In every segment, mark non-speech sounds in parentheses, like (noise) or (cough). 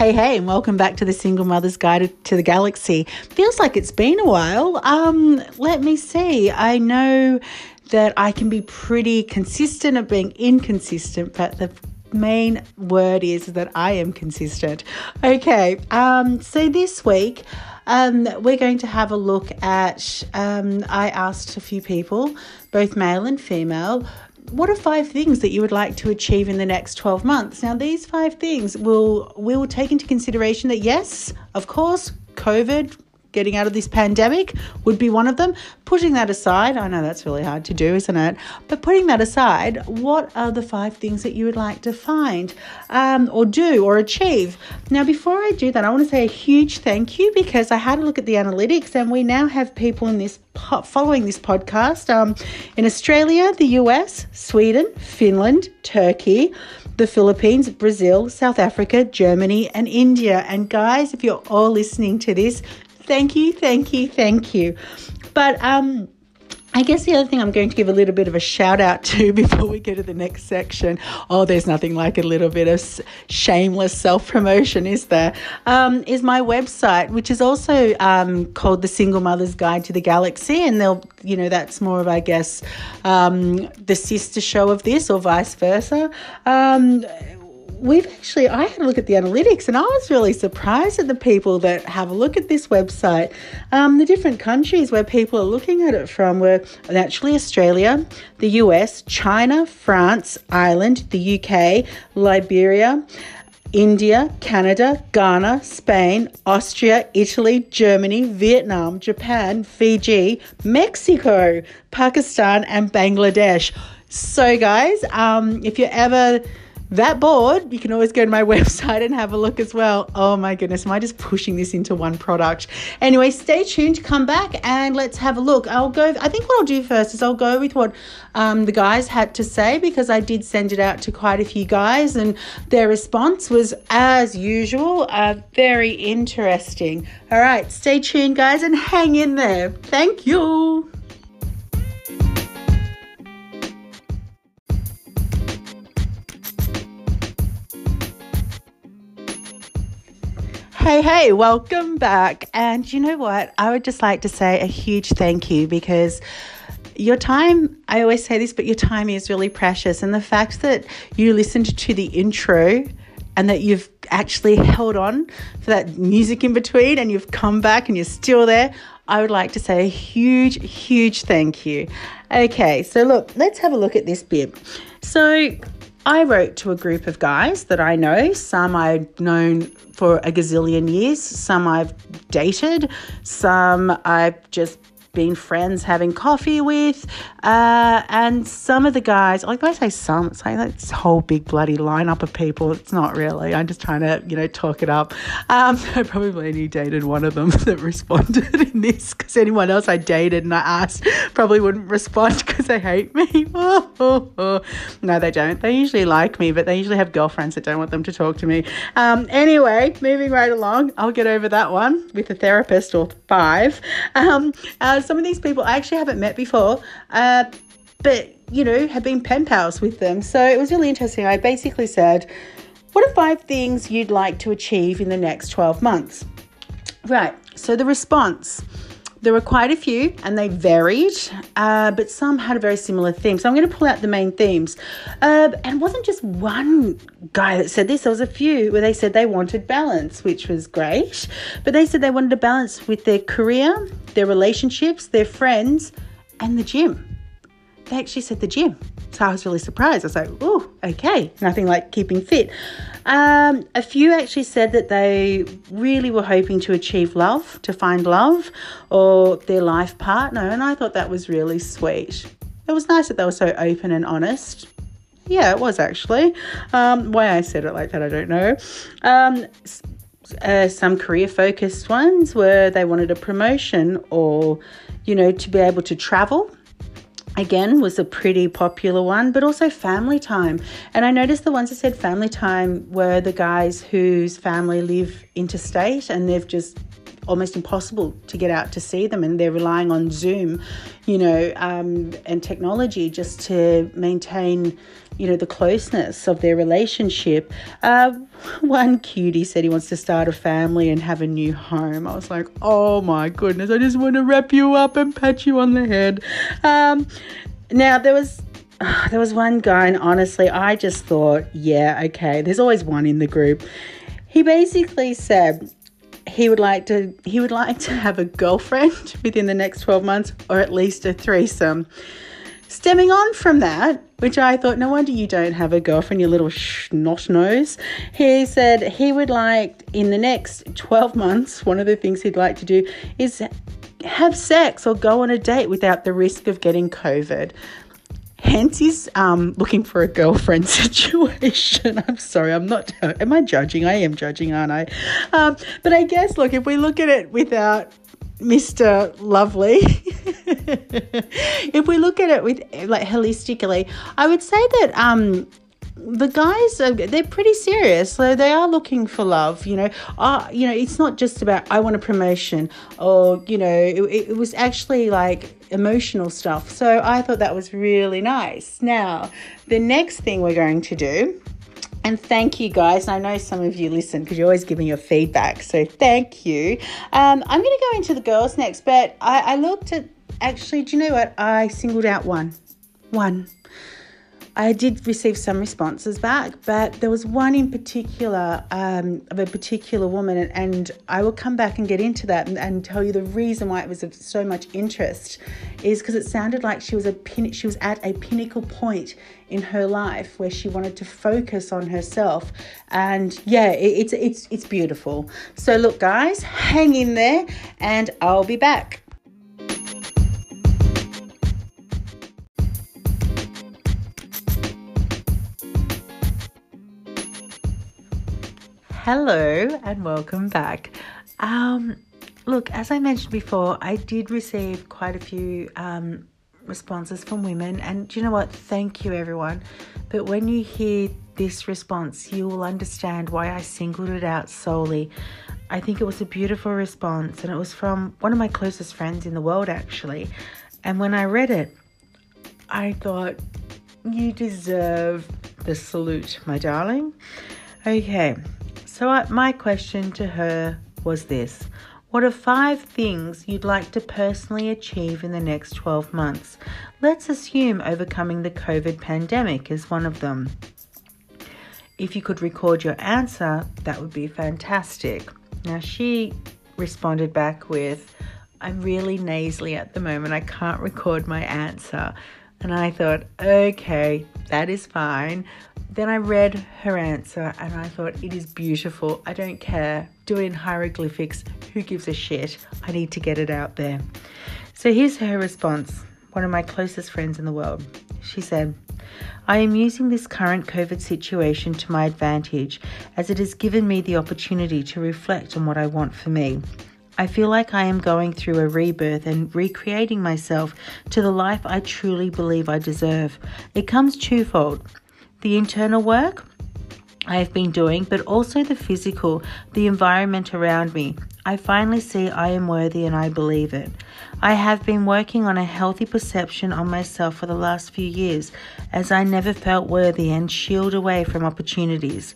Hey, hey, and welcome back to the Single Mother's Guide to the Galaxy. Feels like it's been a while. Um, let me see. I know that I can be pretty consistent at being inconsistent, but the main word is that I am consistent. Okay, um, so this week um, we're going to have a look at. Um, I asked a few people, both male and female, what are five things that you would like to achieve in the next 12 months? Now, these five things will will take into consideration that yes, of course, COVID getting out of this pandemic would be one of them. Putting that aside, I know that's really hard to do, isn't it? But putting that aside, what are the five things that you would like to find um, or do or achieve? Now, before I do that, I want to say a huge thank you because I had a look at the analytics and we now have people in this following this podcast um, in Australia, the US, Sweden, Finland, Turkey the Philippines, Brazil, South Africa, Germany, and India. And guys, if you're all listening to this, Thank you, thank you, thank you. But um, I guess the other thing I'm going to give a little bit of a shout out to (laughs) before we go to the next section. Oh, there's nothing like a little bit of shameless self promotion, is there? Um, is my website, which is also um, called The Single Mother's Guide to the Galaxy. And they'll, you know, that's more of, I guess, um, the sister show of this or vice versa um, we've actually, I had a look at the analytics and I was really surprised at the people that have a look at this website. Um, the different countries where people are looking at it from were naturally Australia, the US, China, France, Ireland, the UK, Liberia. India, Canada, Ghana, Spain, Austria, Italy, Germany, Vietnam, Japan, Fiji, Mexico, Pakistan, and Bangladesh. So, guys, um, if you're ever that bored, you can always go to my (laughs) website and have a look as well. Oh my goodness, am I just pushing this into one product? Anyway, stay tuned, come back and let's have a look. I'll go, I think what I'll do first is I'll go with what um, the guys had to say because I did send it out to quite a few guys and their response was, as usual, uh, very interesting. All right, stay tuned, guys, and hang in there. Thank you. Hey, hey, welcome back. And you know what? I would just like to say a huge thank you because your time, I always say this, but your time is really precious. And the fact that you listened to the intro and that you've actually held on for that music in between and you've come back and you're still there, I would like to say a huge, huge thank you. Okay, so look, let's have a look at this bit. So, I wrote to a group of guys that I know. Some I've known for a gazillion years, some I've dated, some I've just been friends having coffee with. Uh, and some of the guys, like when I say some, it's like this whole big bloody lineup of people. It's not really. I'm just trying to, you know, talk it up. Um, (laughs) I probably only dated one of them (laughs) that responded in this because anyone else I dated and I asked probably wouldn't respond (laughs) because they hate me. No, they don't. They usually like me, but they usually have girlfriends that don't want them to talk to me. Um, anyway, moving right along, I'll get over that one with a therapist or five. Um, some of these people I actually haven't met before, uh, but you know, have been pen pals with them. So it was really interesting. I basically said, What are five things you'd like to achieve in the next 12 months? Right. So the response there were quite a few and they varied, uh, but some had a very similar theme. So I'm going to pull out the main themes. Uh, and it wasn't just one guy that said this, there was a few where they said they wanted balance, which was great. But they said they wanted a balance with their career, their relationships, their friends, and the gym they actually said the gym. So I was really surprised. I was like, oh, okay, nothing like keeping fit. Um, a few actually said that they really were hoping to achieve love, to find love or their life partner. And I thought that was really sweet. It was nice that they were so open and honest. Yeah, it was actually. Um, why I said it like that, I don't know. Um, uh, some career focused ones were they wanted a promotion or, you know, to be able to travel again was a pretty popular one, but also family time. And I noticed the ones that said family time were the guys whose family live interstate and they've just almost impossible to get out to see them, and they're relying on Zoom, you know, um, and technology just to maintain, you know, the closeness of their relationship. Uh, one cutie said he wants to start a family and have a new home. I was like, oh my goodness, I just want to wrap you up and pat you on the head. Um, now there was (sighs) there was one guy, and honestly, I just thought, yeah, okay, there's always one in the group. He basically said he would like to he would like to have a girlfriend (laughs) within the next 12 months or at least a threesome. Stemming on from that, which I thought, no wonder you don't have a girlfriend, you little snot nose. He said he would like, in the next 12 months, one of the things he'd like to do is have sex or go on a date without the risk of getting COVID. Hence, he's um, looking for a girlfriend (laughs) situation. I'm sorry, I'm not. Am I judging? I am judging, aren't I? Um, but I guess, look, if we look at it without Mr. Lovely, (laughs) if we look at it with like holistically, I would say that um, the guys are they're pretty serious so they are looking for love you know uh, you know it's not just about i want a promotion or you know it, it was actually like emotional stuff so i thought that was really nice now the next thing we're going to do and thank you guys. I know some of you listen because you're always giving your feedback. So thank you. Um, I'm going to go into the girls next, but I, I looked at actually, do you know what? I singled out one. One. I did receive some responses back, but there was one in particular um, of a particular woman, and, and, I will come back and get into that and, and, tell you the reason why it was of so much interest is because it sounded like she was a pin- she was at a pinnacle point in her life where she wanted to focus on herself, and yeah, it, it's it's it's beautiful. So look, guys, hang in there, and I'll be back. Hello and welcome back. Um, look, as I mentioned before, I did receive quite a few um, responses from women, and you know what? Thank you, everyone. But when you hear this response, you will understand why I singled it out solely. I think it was a beautiful response, and it was from one of my closest friends in the world, actually. And when I read it, I thought, you deserve the salute, my darling. Okay, so, I, my question to her was this What are five things you'd like to personally achieve in the next 12 months? Let's assume overcoming the COVID pandemic is one of them. If you could record your answer, that would be fantastic. Now, she responded back with, I'm really nasally at the moment. I can't record my answer. And I thought, okay, that is fine. Then I read her answer and I thought, it is beautiful. I don't care. Do it in hieroglyphics. Who gives a shit? I need to get it out there. So here's her response, one of my closest friends in the world. She said, I am using this current COVID situation to my advantage as it has given me the opportunity to reflect on what I want for me. I feel like I am going through a rebirth and recreating myself to the life I truly believe I deserve. It comes twofold the internal work I have been doing, but also the physical, the environment around me. I finally see I am worthy and I believe it. I have been working on a healthy perception on myself for the last few years as I never felt worthy and shield away from opportunities.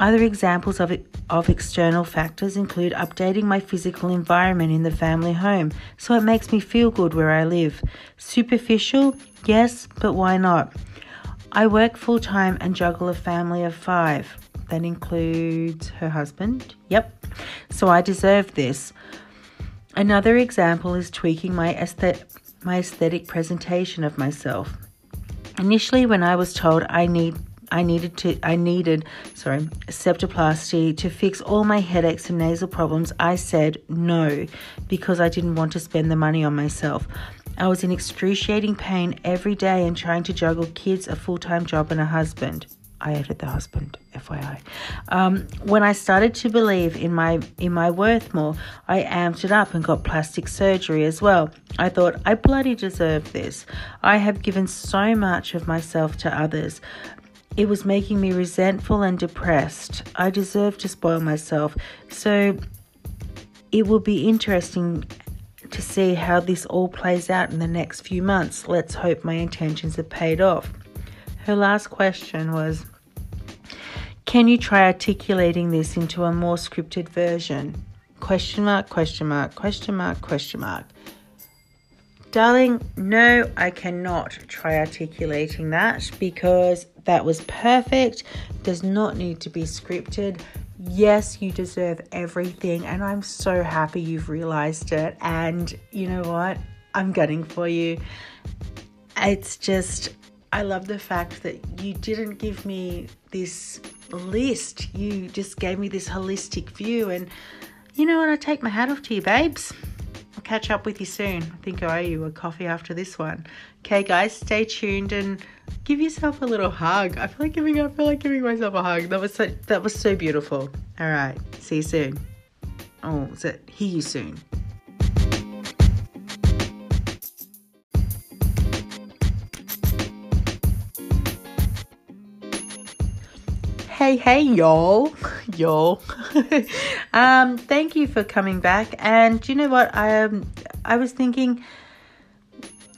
Other examples of, of external factors include updating my physical environment in the family home so it makes me feel good where I live. Superficial? Yes, but why not? I work full time and juggle a family of five. That includes her husband. Yep. So I deserve this. Another example is tweaking my aesthetic, my aesthetic presentation of myself. Initially, when I was told I need I needed to I needed sorry septoplasty to fix all my headaches and nasal problems, I said no because I didn't want to spend the money on myself. I was in excruciating pain every day and trying to juggle kids, a full time job, and a husband. I added the husband, FYI. Um, when I started to believe in my in my worth more, I amped it up and got plastic surgery as well. I thought I bloody deserve this. I have given so much of myself to others. It was making me resentful and depressed. I deserve to spoil myself. So it will be interesting to see how this all plays out in the next few months. Let's hope my intentions have paid off. Her last question was Can you try articulating this into a more scripted version? Question mark, question mark, question mark, question mark. Darling, no, I cannot try articulating that because that was perfect. Does not need to be scripted. Yes, you deserve everything, and I'm so happy you've realized it. And you know what? I'm gunning for you. It's just, I love the fact that you didn't give me this list, you just gave me this holistic view. And you know what? I take my hat off to you, babes. I'll catch up with you soon. I think I owe you a coffee after this one. Okay, guys, stay tuned and give yourself a little hug. I feel like giving I feel like giving myself a hug. That was so that was so beautiful. All right, see you soon. Oh, is it hear you soon? Hey, hey, y'all, (laughs) y'all. (laughs) um, thank you for coming back. And you know what? I um, I was thinking,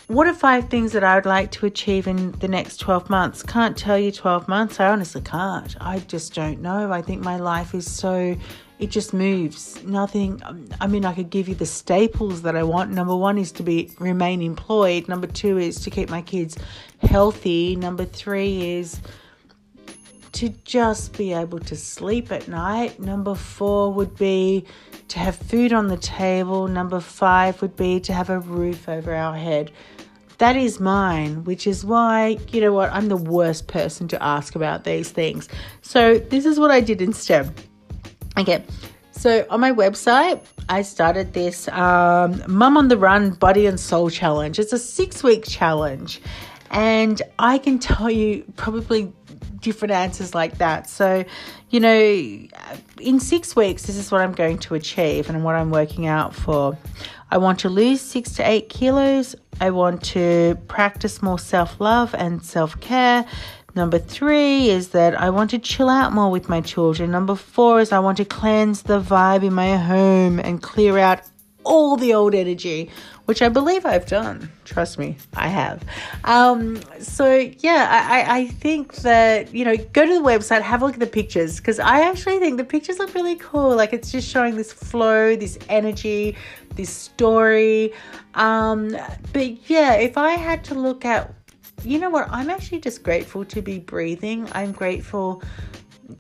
what are five things that I would like to achieve in the next twelve months? Can't tell you twelve months. I honestly can't. I just don't know. I think my life is so. It just moves. Nothing. I mean, I could give you the staples that I want. Number one is to be remain employed. Number two is to keep my kids healthy. Number three is to just be able to sleep at night. Number four would be to have food on the table. Number five would be to have a roof over our head. That is mine, which is why, you know what, I'm the worst person to ask about these things. So, this is what I did instead. Okay, so on my website, I started this um, Mum on the Run Body and Soul Challenge. It's a six week challenge. And I can tell you probably different answers like that. So, you know, in six weeks, this is what I'm going to achieve and what I'm working out for. I want to lose six to eight kilos. I want to practice more self love and self care. Number three is that I want to chill out more with my children. Number four is I want to cleanse the vibe in my home and clear out all the old energy, which I believe I've done. Trust me, I have. Um, so yeah, I, I think that you know, go to the website, have a look at the pictures because I actually think the pictures look really cool. Like it's just showing this flow, this energy, this story. Um, but yeah, if I had to look at, you know what, I'm actually just grateful to be breathing. I'm grateful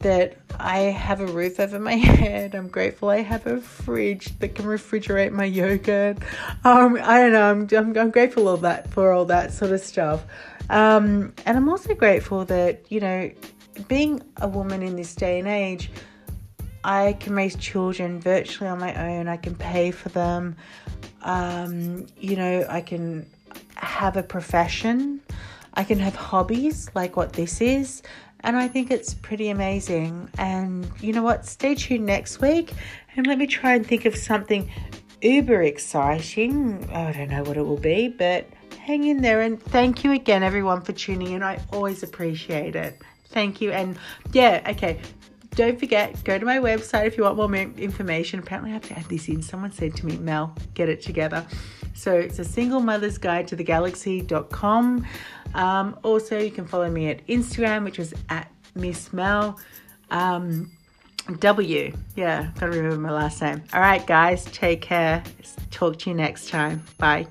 that I have a roof over my (laughs) head. I'm grateful I have a fridge that can refrigerate my yogurt. Um, I don't know. I'm, I'm, I'm grateful all that for all that sort of stuff. Um, and I'm also grateful that you know, being a woman in this day and age, I can raise children virtually on my own. I can pay for them. Um, you know, I can have a profession. I can have hobbies like what this is. And I think it's pretty amazing. And you know what? Stay tuned next week and let me try and think of something uber exciting. I don't know what it will be, but hang in there. And thank you again, everyone, for tuning in. I always appreciate it. Thank you. And yeah, okay. Don't forget, go to my website if you want more information. Apparently, I have to add this in. Someone said to me, Mel, get it together. So it's a single mother's guide to the galaxy.com. Um, also, you can follow me at Instagram, which is at Miss Mel. Um, W. Yeah, gotta remember my last name. All right, guys, take care. Talk to you next time. Bye.